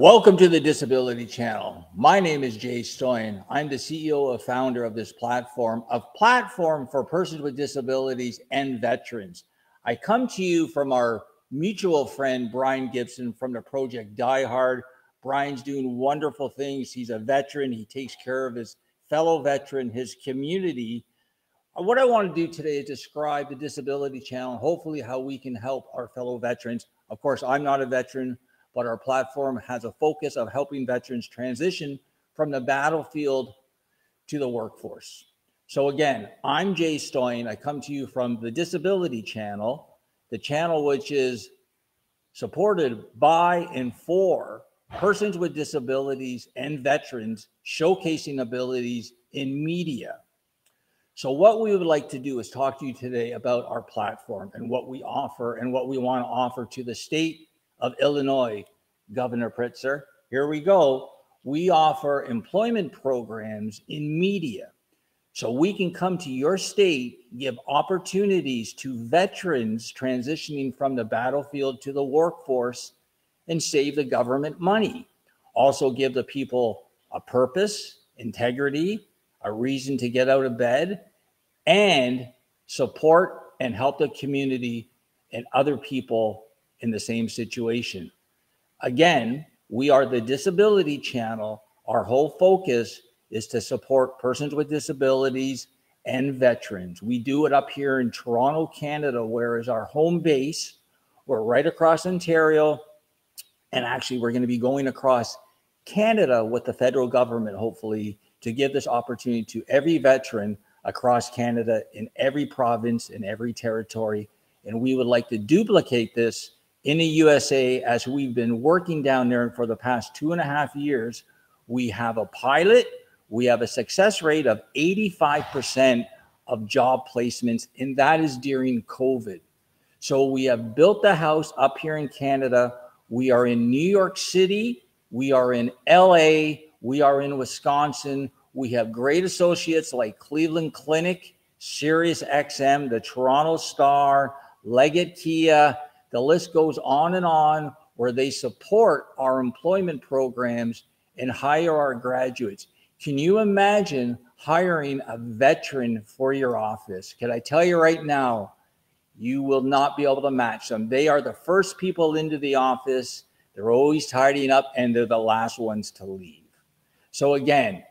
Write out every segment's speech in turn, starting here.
Welcome to the Disability Channel. My name is Jay Stoyan. I'm the CEO and founder of this platform, a platform for persons with disabilities and veterans. I come to you from our mutual friend, Brian Gibson from the project Die Hard. Brian's doing wonderful things. He's a veteran. He takes care of his fellow veteran, his community. What I want to do today is describe the Disability Channel, hopefully how we can help our fellow veterans. Of course, I'm not a veteran but our platform has a focus of helping veterans transition from the battlefield to the workforce. So again, I'm Jay Stoyan. I come to you from the Disability Channel, the channel which is supported by and for persons with disabilities and veterans showcasing abilities in media. So what we would like to do is talk to you today about our platform and what we offer and what we want to offer to the state of Illinois, Governor Pritzker. Here we go. We offer employment programs in media. So we can come to your state, give opportunities to veterans transitioning from the battlefield to the workforce and save the government money. Also give the people a purpose, integrity, a reason to get out of bed, and support and help the community and other people in the same situation. Again, we are the disability channel. Our whole focus is to support persons with disabilities and veterans. We do it up here in Toronto, Canada, where is our home base. We're right across Ontario. And actually, we're going to be going across Canada with the federal government, hopefully, to give this opportunity to every veteran across Canada in every province, in every territory. And we would like to duplicate this in the USA, as we've been working down there for the past two and a half years, we have a pilot, we have a success rate of 85% of job placements, and that is during COVID. So we have built the house up here in Canada. We are in New York City, we are in LA, we are in Wisconsin. We have great associates like Cleveland Clinic, Sirius XM, the Toronto Star, Leggett Kia, the list goes on and on where they support our employment programs and hire our graduates. Can you imagine hiring a veteran for your office? Can I tell you right now, you will not be able to match them. They are the first people into the office. They're always tidying up and they're the last ones to leave. So again,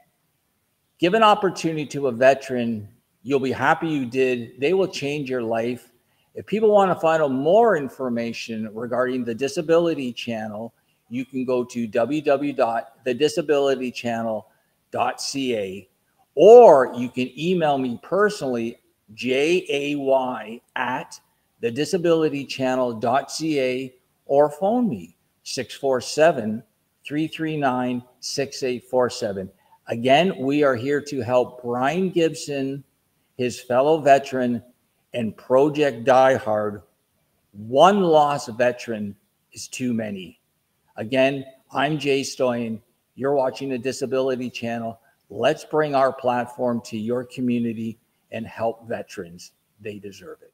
give an opportunity to a veteran. You'll be happy you did. They will change your life. If people want to find out more information regarding the Disability Channel, you can go to www.thedisabilitychannel.ca or you can email me personally, jay at thedisabilitychannel.ca or phone me 647 339 6847. Again, we are here to help Brian Gibson, his fellow veteran, and Project Die Hard, one lost veteran is too many. Again, I'm Jay Stoyan. You're watching the Disability Channel. Let's bring our platform to your community and help veterans. They deserve it.